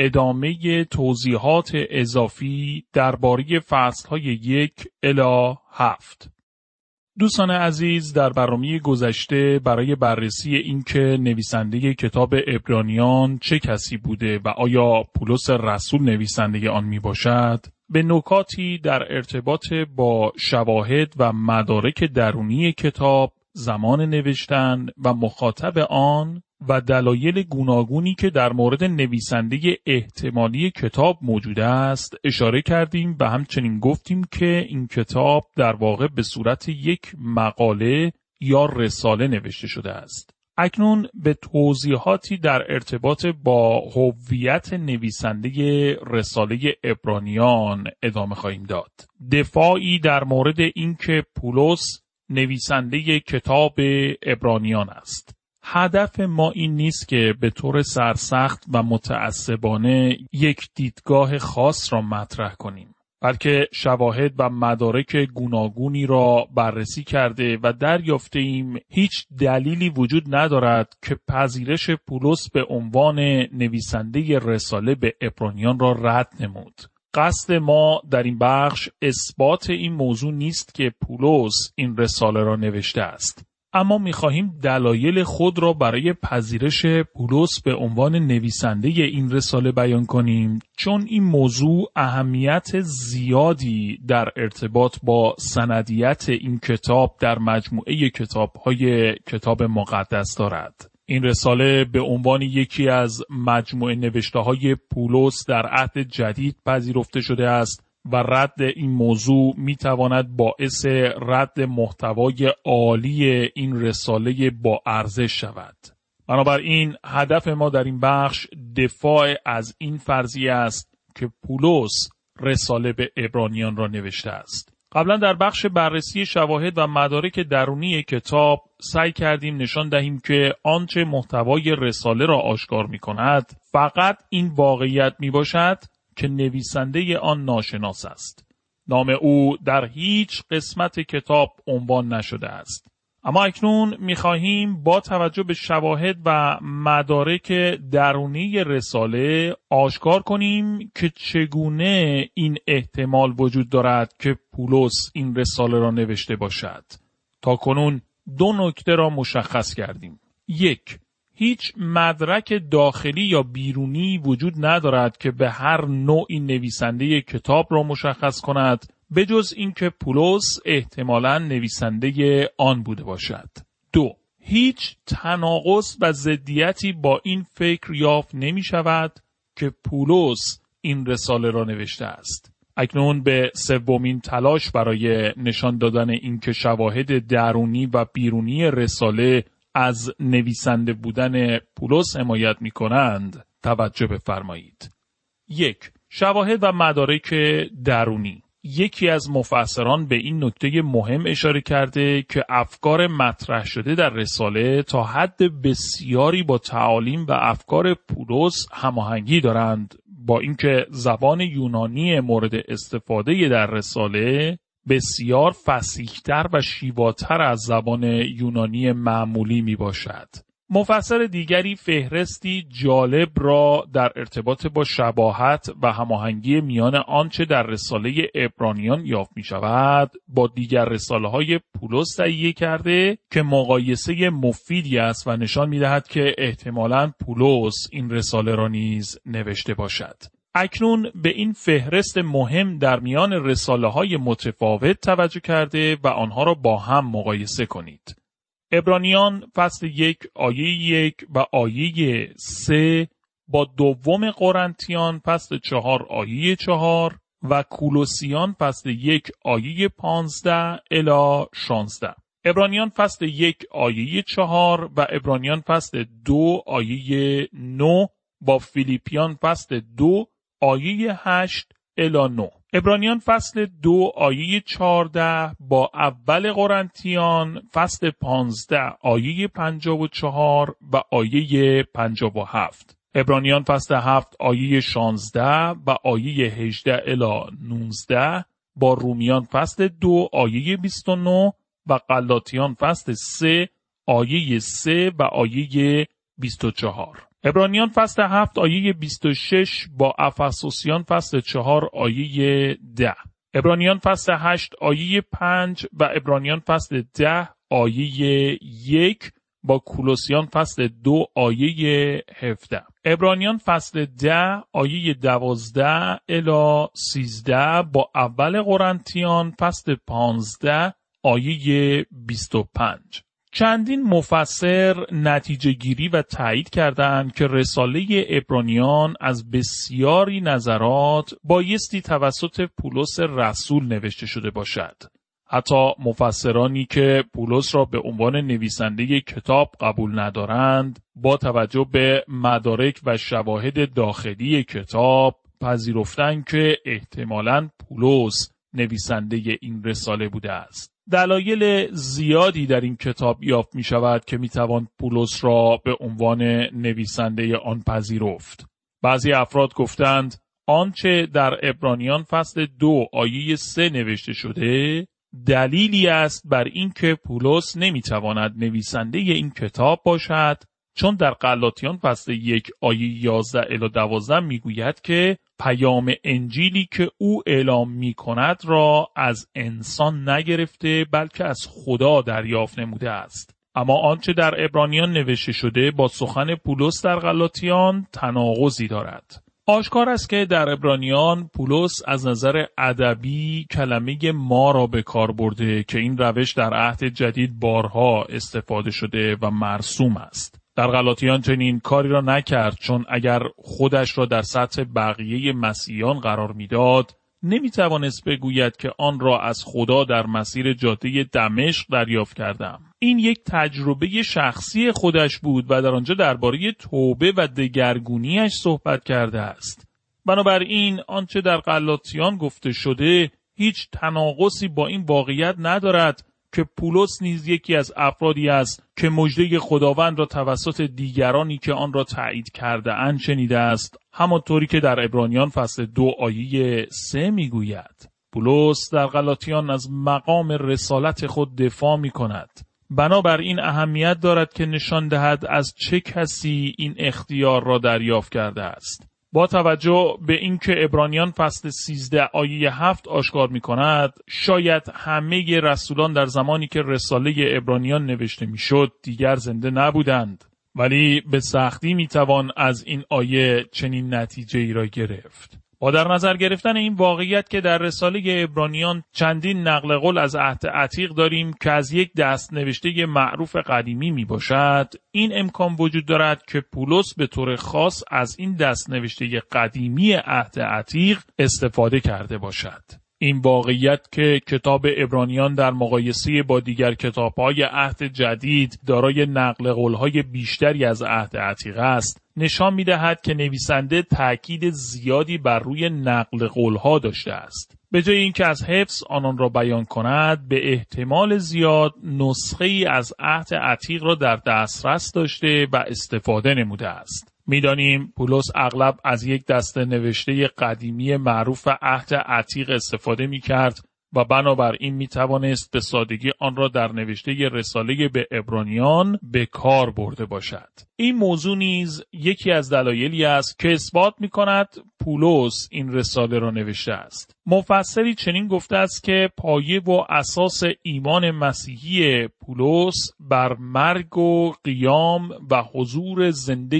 ادامه توضیحات اضافی درباره های یک الی هفت. دوستان عزیز در برنامه گذشته برای بررسی اینکه نویسنده کتاب ابرانیان چه کسی بوده و آیا پولس رسول نویسنده آن می باشد به نکاتی در ارتباط با شواهد و مدارک درونی کتاب زمان نوشتن و مخاطب آن و دلایل گوناگونی که در مورد نویسنده احتمالی کتاب موجود است اشاره کردیم و همچنین گفتیم که این کتاب در واقع به صورت یک مقاله یا رساله نوشته شده است. اکنون به توضیحاتی در ارتباط با هویت نویسنده رساله ابرانیان ادامه خواهیم داد. دفاعی در مورد اینکه پولس نویسنده کتاب ابرانیان است. هدف ما این نیست که به طور سرسخت و متعصبانه یک دیدگاه خاص را مطرح کنیم. بلکه شواهد و مدارک گوناگونی را بررسی کرده و دریافته ایم هیچ دلیلی وجود ندارد که پذیرش پولس به عنوان نویسنده رساله به اپرانیان را رد نمود. قصد ما در این بخش اثبات این موضوع نیست که پولس این رساله را نوشته است. اما می‌خواهیم دلایل خود را برای پذیرش پولس به عنوان نویسنده این رساله بیان کنیم چون این موضوع اهمیت زیادی در ارتباط با سندیت این کتاب در مجموعه کتاب های کتاب مقدس دارد. این رساله به عنوان یکی از مجموعه نوشته های پولس در عهد جدید پذیرفته شده است و رد این موضوع می تواند باعث رد محتوای عالی این رساله با ارزش شود. بنابراین هدف ما در این بخش دفاع از این فرضیه است که پولس رساله به ابرانیان را نوشته است. قبلا در بخش بررسی شواهد و مدارک درونی کتاب سعی کردیم نشان دهیم که آنچه محتوای رساله را آشکار می کند فقط این واقعیت می باشد که نویسنده آن ناشناس است. نام او در هیچ قسمت کتاب عنوان نشده است. اما اکنون می‌خواهیم با توجه به شواهد و مدارک درونی رساله آشکار کنیم که چگونه این احتمال وجود دارد که پولس این رساله را نوشته باشد. تا کنون دو نکته را مشخص کردیم. یک هیچ مدرک داخلی یا بیرونی وجود ندارد که به هر نوعی نویسنده کتاب را مشخص کند به جز اینکه پولس احتمالا نویسنده آن بوده باشد. دو هیچ تناقض و ضدیتی با این فکر یافت نمی شود که پولس این رساله را نوشته است. اکنون به سومین تلاش برای نشان دادن اینکه شواهد درونی و بیرونی رساله از نویسنده بودن پولس حمایت می کنند توجه بفرمایید. یک شواهد و مدارک درونی. یکی از مفسران به این نکته مهم اشاره کرده که افکار مطرح شده در رساله تا حد بسیاری با تعالیم و افکار پولس هماهنگی دارند. با اینکه زبان یونانی مورد استفاده در رساله بسیار فسیحتر و شیواتر از زبان یونانی معمولی می باشد. مفسر دیگری فهرستی جالب را در ارتباط با شباهت و هماهنگی میان آنچه در رساله ابرانیان یافت می شود با دیگر رساله های پولس تهیه کرده که مقایسه مفیدی است و نشان می دهد که احتمالا پولس این رساله را نیز نوشته باشد. اکنون به این فهرست مهم در میان رساله های متفاوت توجه کرده و آنها را با هم مقایسه کنید. ابرانیان فصل یک آیه یک و آیه سه با دوم قرنتیان فصل چهار آیه چهار و کولوسیان فصل یک آیه پانزده الا شانزده. ابرانیان فصل یک آیه چهار و ابرانیان فصل دو آیه نو با فیلیپیان فصل دو آیه هشت الا نو ابرانیان فصل دو آیه چارده با اول قرنتیان فصل پانزده آیه پنجاب و چهار و آیه پنجاب و هفت. ابرانیان فصل هفت آیه شانزده و آیه هجده الا نونزده با رومیان فصل دو آیه بیست و نو و قلاتیان فصل سه آیه سه و آیه بیست و چهار. ابرانیان فصل هفت آیه 26 با افسوسیان فصل چهار آیه ده. ابرانیان فصل هشت آیه پنج و ابرانیان فصل ده آیه یک با کولوسیان فصل دو آیه هفته. ابرانیان فصل ده آیه دوازده الا سیزده با اول قرنتیان فصل پانزده آیه بیست و پنج. چندین مفسر نتیجه گیری و تایید کردند که رساله ابرانیان از بسیاری نظرات بایستی توسط پولس رسول نوشته شده باشد. حتی مفسرانی که پولس را به عنوان نویسنده کتاب قبول ندارند با توجه به مدارک و شواهد داخلی کتاب پذیرفتند که احتمالاً پولس نویسنده این رساله بوده است. دلایل زیادی در این کتاب یافت می شود که می توان پولس را به عنوان نویسنده آن پذیرفت. بعضی افراد گفتند آنچه در ابرانیان فصل دو آیه سه نوشته شده دلیلی است بر اینکه پولس نمی‌تواند نویسنده این کتاب باشد چون در قلاتیان فصل یک آیه 11 الی 12 می‌گوید که پیام انجیلی که او اعلام می کند را از انسان نگرفته بلکه از خدا دریافت نموده است. اما آنچه در ابرانیان نوشته شده با سخن پولس در غلاطیان تناقضی دارد. آشکار است که در ابرانیان پولس از نظر ادبی کلمه ما را به کار برده که این روش در عهد جدید بارها استفاده شده و مرسوم است. در غلاطیان چنین کاری را نکرد چون اگر خودش را در سطح بقیه مسیحیان قرار می‌داد نمی توانست بگوید که آن را از خدا در مسیر جاده دمشق دریافت کردم. این یک تجربه شخصی خودش بود و در آنجا درباره توبه و دگرگونیش صحبت کرده است. بنابراین آنچه در غلاطیان گفته شده هیچ تناقضی با این واقعیت ندارد که پولس نیز یکی از افرادی است که مژده خداوند را توسط دیگرانی که آن را تایید کرده اند شنیده است همانطوری که در ابرانیان فصل دو آیه سه می‌گوید پولس در غلاطیان از مقام رسالت خود دفاع می کند. بنابراین اهمیت دارد که نشان دهد از چه کسی این اختیار را دریافت کرده است. با توجه به اینکه ابرانیان فصل 13 آیه 7 آشکار می کند شاید همه رسولان در زمانی که رساله ابرانیان نوشته می‌شد دیگر زنده نبودند. ولی به سختی می توان از این آیه چنین نتیجه ای را گرفت. با در نظر گرفتن این واقعیت که در رساله ابرانیان چندین نقل قول از عهد عتیق داریم که از یک دست نوشته معروف قدیمی می باشد این امکان وجود دارد که پولس به طور خاص از این دست نوشته قدیمی عهد عتیق استفاده کرده باشد. این واقعیت که کتاب ابرانیان در مقایسه با دیگر کتابهای عهد جدید دارای نقل قولهای بیشتری از عهد عتیق است نشان می دهد که نویسنده تأکید زیادی بر روی نقل قولها داشته است. به جای اینکه از حفظ آنان را بیان کند به احتمال زیاد نسخه ای از عهد عتیق را در دسترس داشته و استفاده نموده است. می‌دانیم پولس اغلب از یک دسته نوشته قدیمی معروف عهد عتیق استفاده می کرد و بنابراین می توانست به سادگی آن را در نوشته رساله به ابرانیان به کار برده باشد. این موضوع نیز یکی از دلایلی است که اثبات می کند پولس این رساله را نوشته است. مفسری چنین گفته است که پایه و اساس ایمان مسیحی پولس بر مرگ و قیام و حضور زنده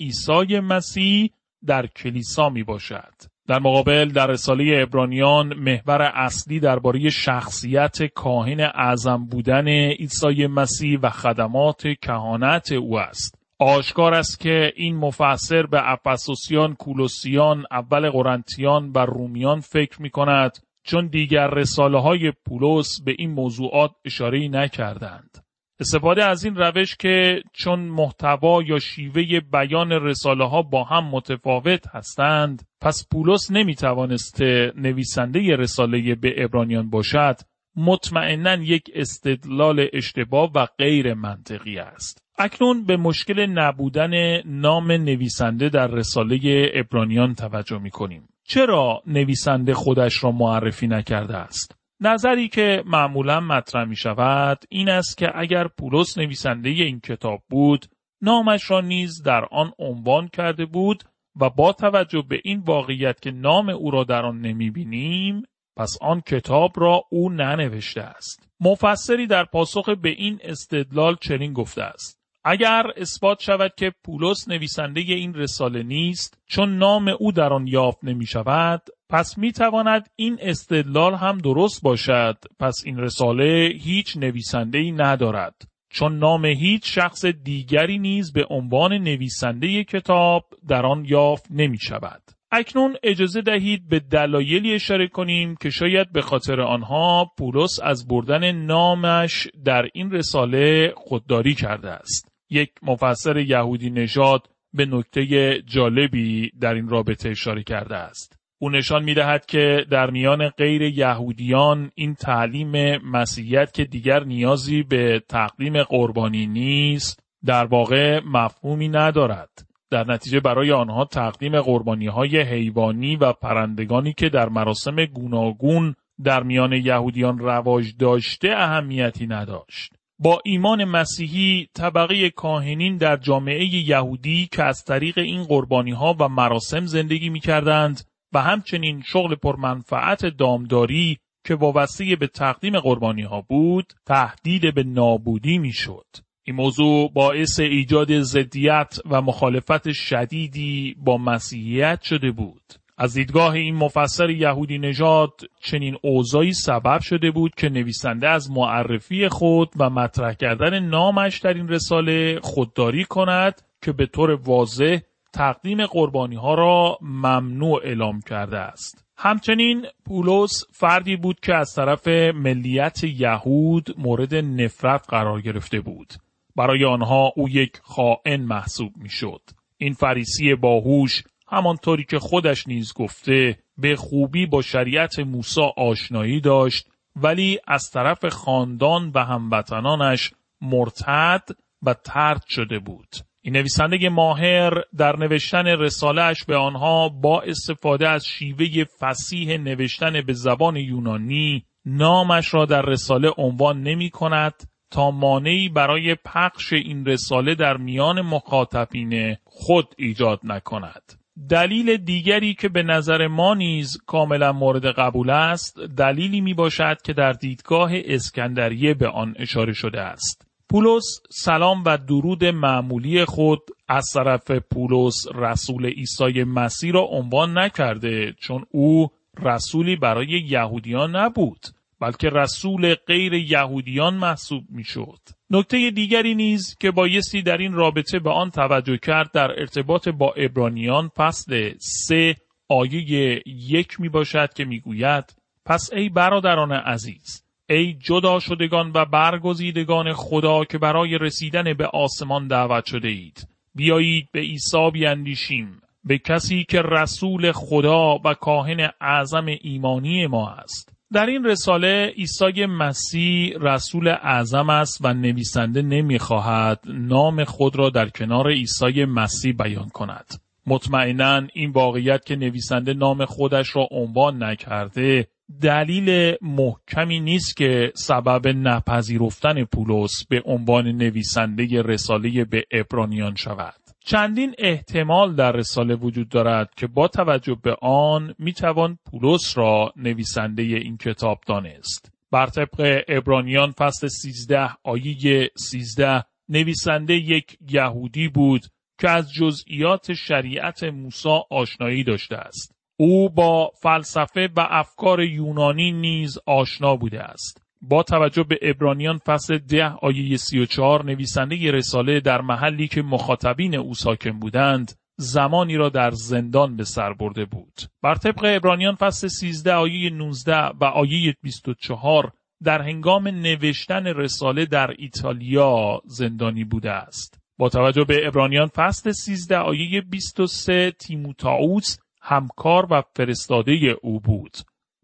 عیسی مسیح در کلیسا می باشد. در مقابل در رساله ابرانیان محور اصلی درباره شخصیت کاهن اعظم بودن عیسی مسیح و خدمات کهانت او است. آشکار است که این مفسر به افسوسیان، کولوسیان، اول قرنتیان و رومیان فکر می کند چون دیگر رساله های پولس به این موضوعات اشاره نکردند. استفاده از این روش که چون محتوا یا شیوه بیان رساله ها با هم متفاوت هستند پس پولس نمی توانسته نویسنده رساله به ابرانیان باشد مطمئنا یک استدلال اشتباه و غیر منطقی است. اکنون به مشکل نبودن نام نویسنده در رساله ابرانیان توجه می کنیم. چرا نویسنده خودش را معرفی نکرده است؟ نظری که معمولا مطرح می شود این است که اگر پولس نویسنده این کتاب بود نامش را نیز در آن عنوان کرده بود و با توجه به این واقعیت که نام او را در آن نمی بینیم پس آن کتاب را او ننوشته است. مفسری در پاسخ به این استدلال چنین گفته است. اگر اثبات شود که پولس نویسنده این رساله نیست چون نام او در آن یافت نمی شود پس می تواند این استدلال هم درست باشد. پس این رساله هیچ نویسنده ای ندارد. چون نام هیچ شخص دیگری نیز به عنوان نویسنده کتاب در آن یافت نمی شود اکنون اجازه دهید به دلایلی اشاره کنیم که شاید به خاطر آنها پولس از بردن نامش در این رساله خودداری کرده است. یک مفسر یهودی نژاد به نکته جالبی در این رابطه اشاره کرده است. او نشان می دهد که در میان غیر یهودیان این تعلیم مسیحیت که دیگر نیازی به تقدیم قربانی نیست در واقع مفهومی ندارد. در نتیجه برای آنها تقدیم قربانی های حیوانی و پرندگانی که در مراسم گوناگون در میان یهودیان رواج داشته اهمیتی نداشت. با ایمان مسیحی طبقه کاهنین در جامعه یهودی که از طریق این قربانی ها و مراسم زندگی می کردند و همچنین شغل پرمنفعت دامداری که وابسته به تقدیم قربانی ها بود تهدید به نابودی می شد. این موضوع باعث ایجاد ضدیت و مخالفت شدیدی با مسیحیت شده بود. از دیدگاه این مفسر یهودی نژاد چنین اوضاعی سبب شده بود که نویسنده از معرفی خود و مطرح کردن نامش در این رساله خودداری کند که به طور واضح تقدیم قربانی ها را ممنوع اعلام کرده است. همچنین پولس فردی بود که از طرف ملیت یهود مورد نفرت قرار گرفته بود. برای آنها او یک خائن محسوب می‌شد. این فریسی باهوش همانطوری که خودش نیز گفته به خوبی با شریعت موسی آشنایی داشت ولی از طرف خاندان و هموطنانش مرتد و ترد شده بود. این نویسنده ماهر در نوشتن رسالهش به آنها با استفاده از شیوه فسیح نوشتن به زبان یونانی نامش را در رساله عنوان نمی کند تا مانعی برای پخش این رساله در میان مخاطبین خود ایجاد نکند. دلیل دیگری که به نظر ما نیز کاملا مورد قبول است دلیلی می باشد که در دیدگاه اسکندریه به آن اشاره شده است. پولس سلام و درود معمولی خود از طرف پولس رسول عیسی مسیح را عنوان نکرده چون او رسولی برای یهودیان نبود بلکه رسول غیر یهودیان محسوب می‌شد. نکته دیگری نیز که بایستی در این رابطه به آن توجه کرد در ارتباط با ابرانیان فصل سه آیه یک می باشد که می‌گوید پس ای برادران عزیز ای جدا شدگان و برگزیدگان خدا که برای رسیدن به آسمان دعوت شده اید بیایید به عیسی بیاندیشیم به کسی که رسول خدا و کاهن اعظم ایمانی ما است در این رساله عیسی مسیح رسول اعظم است و نویسنده نمی‌خواهد نام خود را در کنار عیسی مسیح بیان کند. مطمئنا این واقعیت که نویسنده نام خودش را عنوان نکرده دلیل محکمی نیست که سبب نپذیرفتن پولس به عنوان نویسنده رساله به ابرانیان شود. چندین احتمال در رساله وجود دارد که با توجه به آن می‌توان پولس را نویسنده این کتاب دانست. بر طبق ابرانیان فصل 13 آیه 13 نویسنده یک یهودی بود که از جزئیات شریعت موسی آشنایی داشته است. او با فلسفه و افکار یونانی نیز آشنا بوده است. با توجه به ابرانیان فصل ده آیه 34 نویسنده رساله در محلی که مخاطبین او ساکن بودند زمانی را در زندان به سر برده بود. بر طبق ابرانیان فصل 13 آیه 19 و آیه 24 در هنگام نوشتن رساله در ایتالیا زندانی بوده است. با توجه به ابرانیان فصل 13 آیه 23 تیموتائوس همکار و فرستاده او بود.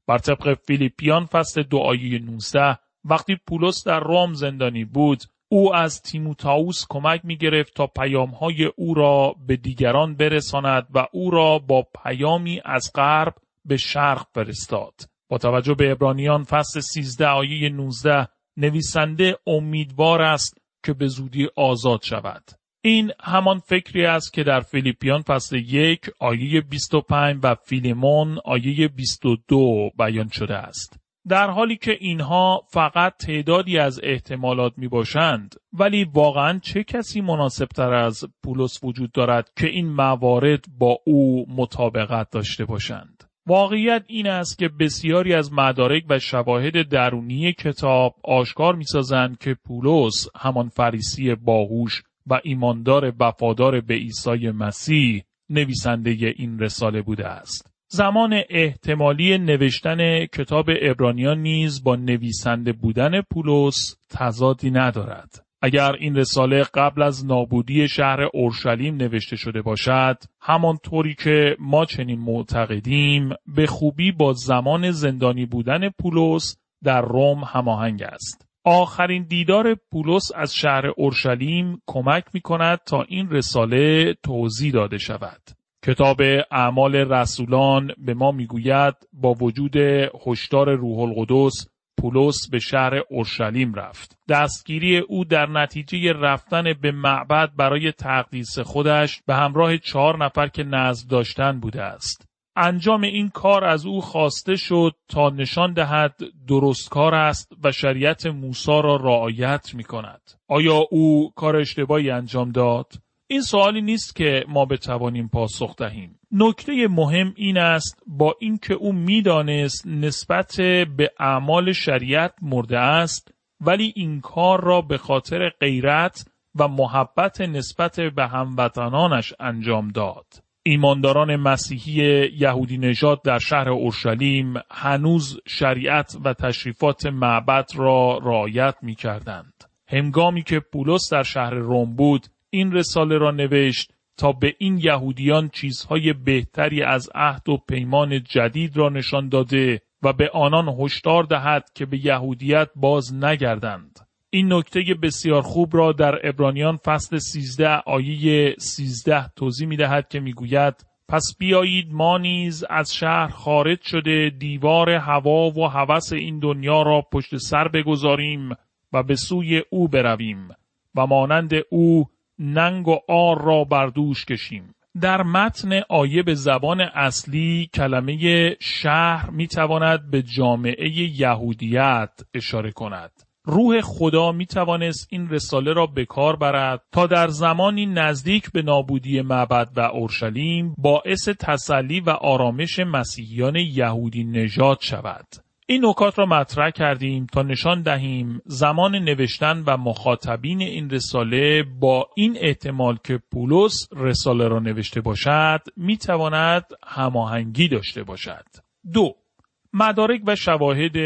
بر طبق فیلیپیان فصل دو آیه 19 وقتی پولس در روم زندانی بود او از تیموتائوس کمک می گرفت تا پیامهای او را به دیگران برساند و او را با پیامی از غرب به شرق فرستاد. با توجه به ابرانیان فصل 13 آیه 19 نویسنده امیدوار است که به زودی آزاد شود. این همان فکری است که در فیلیپیان فصل یک آیه 25 و فیلیمون آیه 22 بیان شده است. در حالی که اینها فقط تعدادی از احتمالات می باشند ولی واقعا چه کسی مناسب تر از پولس وجود دارد که این موارد با او مطابقت داشته باشند واقعیت این است که بسیاری از مدارک و شواهد درونی کتاب آشکار می‌سازند که پولس همان فریسی باهوش و ایماندار وفادار به عیسی مسیح نویسنده این رساله بوده است. زمان احتمالی نوشتن کتاب ابرانیان نیز با نویسنده بودن پولس تضادی ندارد. اگر این رساله قبل از نابودی شهر اورشلیم نوشته شده باشد همانطوری که ما چنین معتقدیم به خوبی با زمان زندانی بودن پولس در روم هماهنگ است آخرین دیدار پولس از شهر اورشلیم کمک می کند تا این رساله توضیح داده شود کتاب اعمال رسولان به ما می‌گوید با وجود هشدار روح القدس پولس به شهر اورشلیم رفت. دستگیری او در نتیجه رفتن به معبد برای تقدیس خودش به همراه چهار نفر که نزد داشتن بوده است. انجام این کار از او خواسته شد تا نشان دهد درست کار است و شریعت موسی را رعایت می کند. آیا او کار اشتباهی انجام داد؟ این سوالی نیست که ما بتوانیم پاسخ دهیم. نکته مهم این است با اینکه او می‌دانست نسبت به اعمال شریعت مرده است ولی این کار را به خاطر غیرت و محبت نسبت به هموطنانش انجام داد. ایمانداران مسیحی یهودی نژاد در شهر اورشلیم هنوز شریعت و تشریفات معبد را رعایت می کردند. هنگامی که پولس در شهر روم بود این رساله را نوشت تا به این یهودیان چیزهای بهتری از عهد و پیمان جدید را نشان داده و به آنان هشدار دهد که به یهودیت باز نگردند. این نکته بسیار خوب را در ابرانیان فصل 13 آیه 13 توضیح می دهد که می گوید پس بیایید ما نیز از شهر خارج شده دیوار هوا و هوس این دنیا را پشت سر بگذاریم و به سوی او برویم و مانند او ننگ و آر را بر دوش کشیم. در متن آیه به زبان اصلی کلمه شهر می تواند به جامعه یهودیت اشاره کند. روح خدا می توانست این رساله را به کار برد تا در زمانی نزدیک به نابودی معبد و اورشلیم باعث تسلی و آرامش مسیحیان یهودی نژاد شود. این نکات را مطرح کردیم تا نشان دهیم زمان نوشتن و مخاطبین این رساله با این احتمال که پولس رساله را نوشته باشد می تواند هماهنگی داشته باشد. دو مدارک و شواهد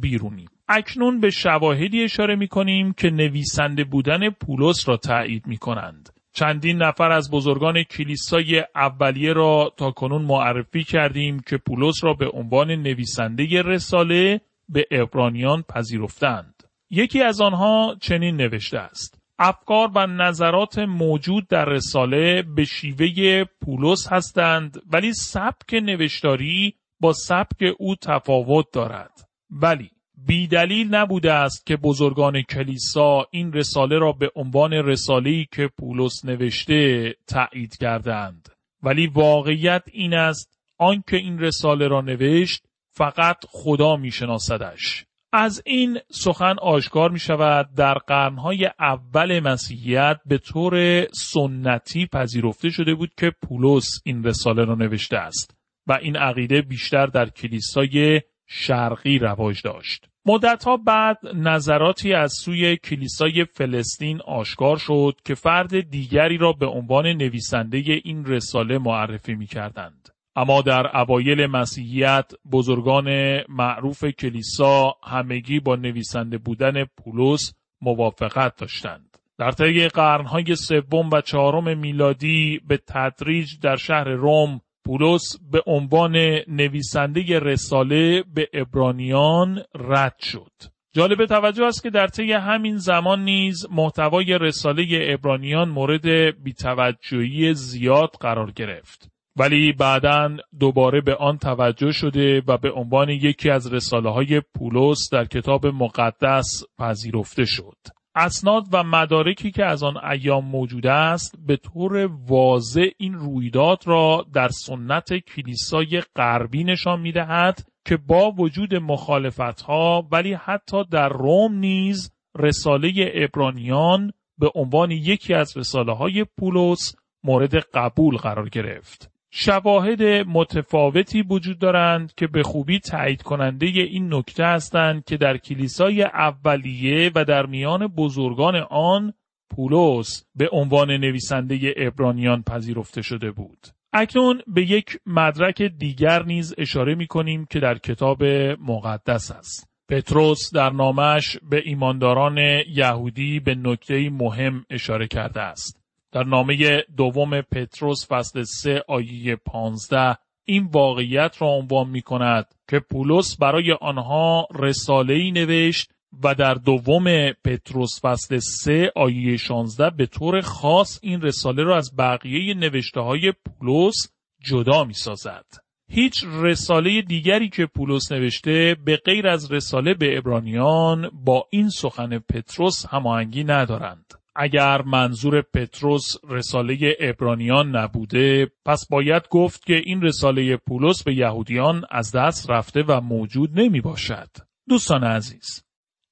بیرونی اکنون به شواهدی اشاره می کنیم که نویسنده بودن پولس را تایید می کنند. چندین نفر از بزرگان کلیسای اولیه را تا کنون معرفی کردیم که پولس را به عنوان نویسنده رساله به ابرانیان پذیرفتند. یکی از آنها چنین نوشته است. افکار و نظرات موجود در رساله به شیوه پولس هستند ولی سبک نوشتاری با سبک او تفاوت دارد. ولی بیدلیل نبوده است که بزرگان کلیسا این رساله را به عنوان رساله‌ای که پولس نوشته تایید کردند ولی واقعیت این است آنکه این رساله را نوشت فقط خدا میشناسدش از این سخن آشکار می شود در قرنهای اول مسیحیت به طور سنتی پذیرفته شده بود که پولس این رساله را نوشته است و این عقیده بیشتر در کلیسای شرقی رواج داشت. مدتها بعد نظراتی از سوی کلیسای فلسطین آشکار شد که فرد دیگری را به عنوان نویسنده این رساله معرفی می کردند. اما در اوایل مسیحیت بزرگان معروف کلیسا همگی با نویسنده بودن پولس موافقت داشتند. در طی قرنهای سوم و چهارم میلادی به تدریج در شهر روم پولس به عنوان نویسنده رساله به ابرانیان رد شد. جالب توجه است که در طی همین زمان نیز محتوای رساله ابرانیان مورد بیتوجهی زیاد قرار گرفت. ولی بعدا دوباره به آن توجه شده و به عنوان یکی از رساله های پولس در کتاب مقدس پذیرفته شد. اسناد و مدارکی که از آن ایام موجود است به طور واضح این رویداد را در سنت کلیسای غربی نشان می دهد که با وجود مخالفت ها ولی حتی در روم نیز رساله ابرانیان به عنوان یکی از رساله های پولس مورد قبول قرار گرفت. شواهد متفاوتی وجود دارند که به خوبی تایید کننده این نکته هستند که در کلیسای اولیه و در میان بزرگان آن پولس به عنوان نویسنده ابرانیان پذیرفته شده بود. اکنون به یک مدرک دیگر نیز اشاره می کنیم که در کتاب مقدس است. پتروس در نامش به ایمانداران یهودی به نکته مهم اشاره کرده است. در نامه دوم پتروس فصل 3 آیه 15 این واقعیت را عنوان می کند که پولس برای آنها رساله ای نوشت و در دوم پتروس فصل 3 آیه 16 به طور خاص این رساله را از بقیه نوشته های پولس جدا می سازد. هیچ رساله دیگری که پولس نوشته به غیر از رساله به ابرانیان با این سخن پتروس هماهنگی ندارند. اگر منظور پتروس رساله ابرانیان نبوده پس باید گفت که این رساله پولس به یهودیان از دست رفته و موجود نمی باشد. دوستان عزیز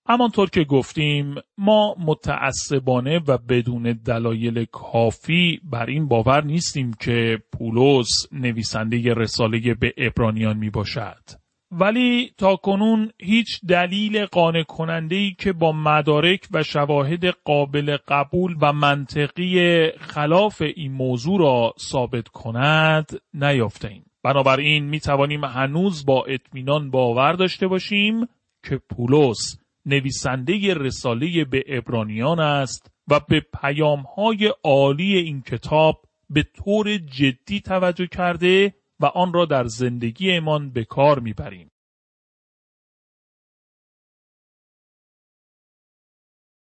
همانطور که گفتیم ما متعصبانه و بدون دلایل کافی بر این باور نیستیم که پولس نویسنده رساله به ابرانیان می باشد. ولی تا کنون هیچ دلیل قانع کننده ای که با مدارک و شواهد قابل قبول و منطقی خلاف این موضوع را ثابت کند نیافته ایم. بنابراین می توانیم هنوز با اطمینان باور داشته باشیم که پولس نویسنده رساله به ابرانیان است و به پیام های عالی این کتاب به طور جدی توجه کرده و آن را در زندگی ایمان به کار می‌بریم.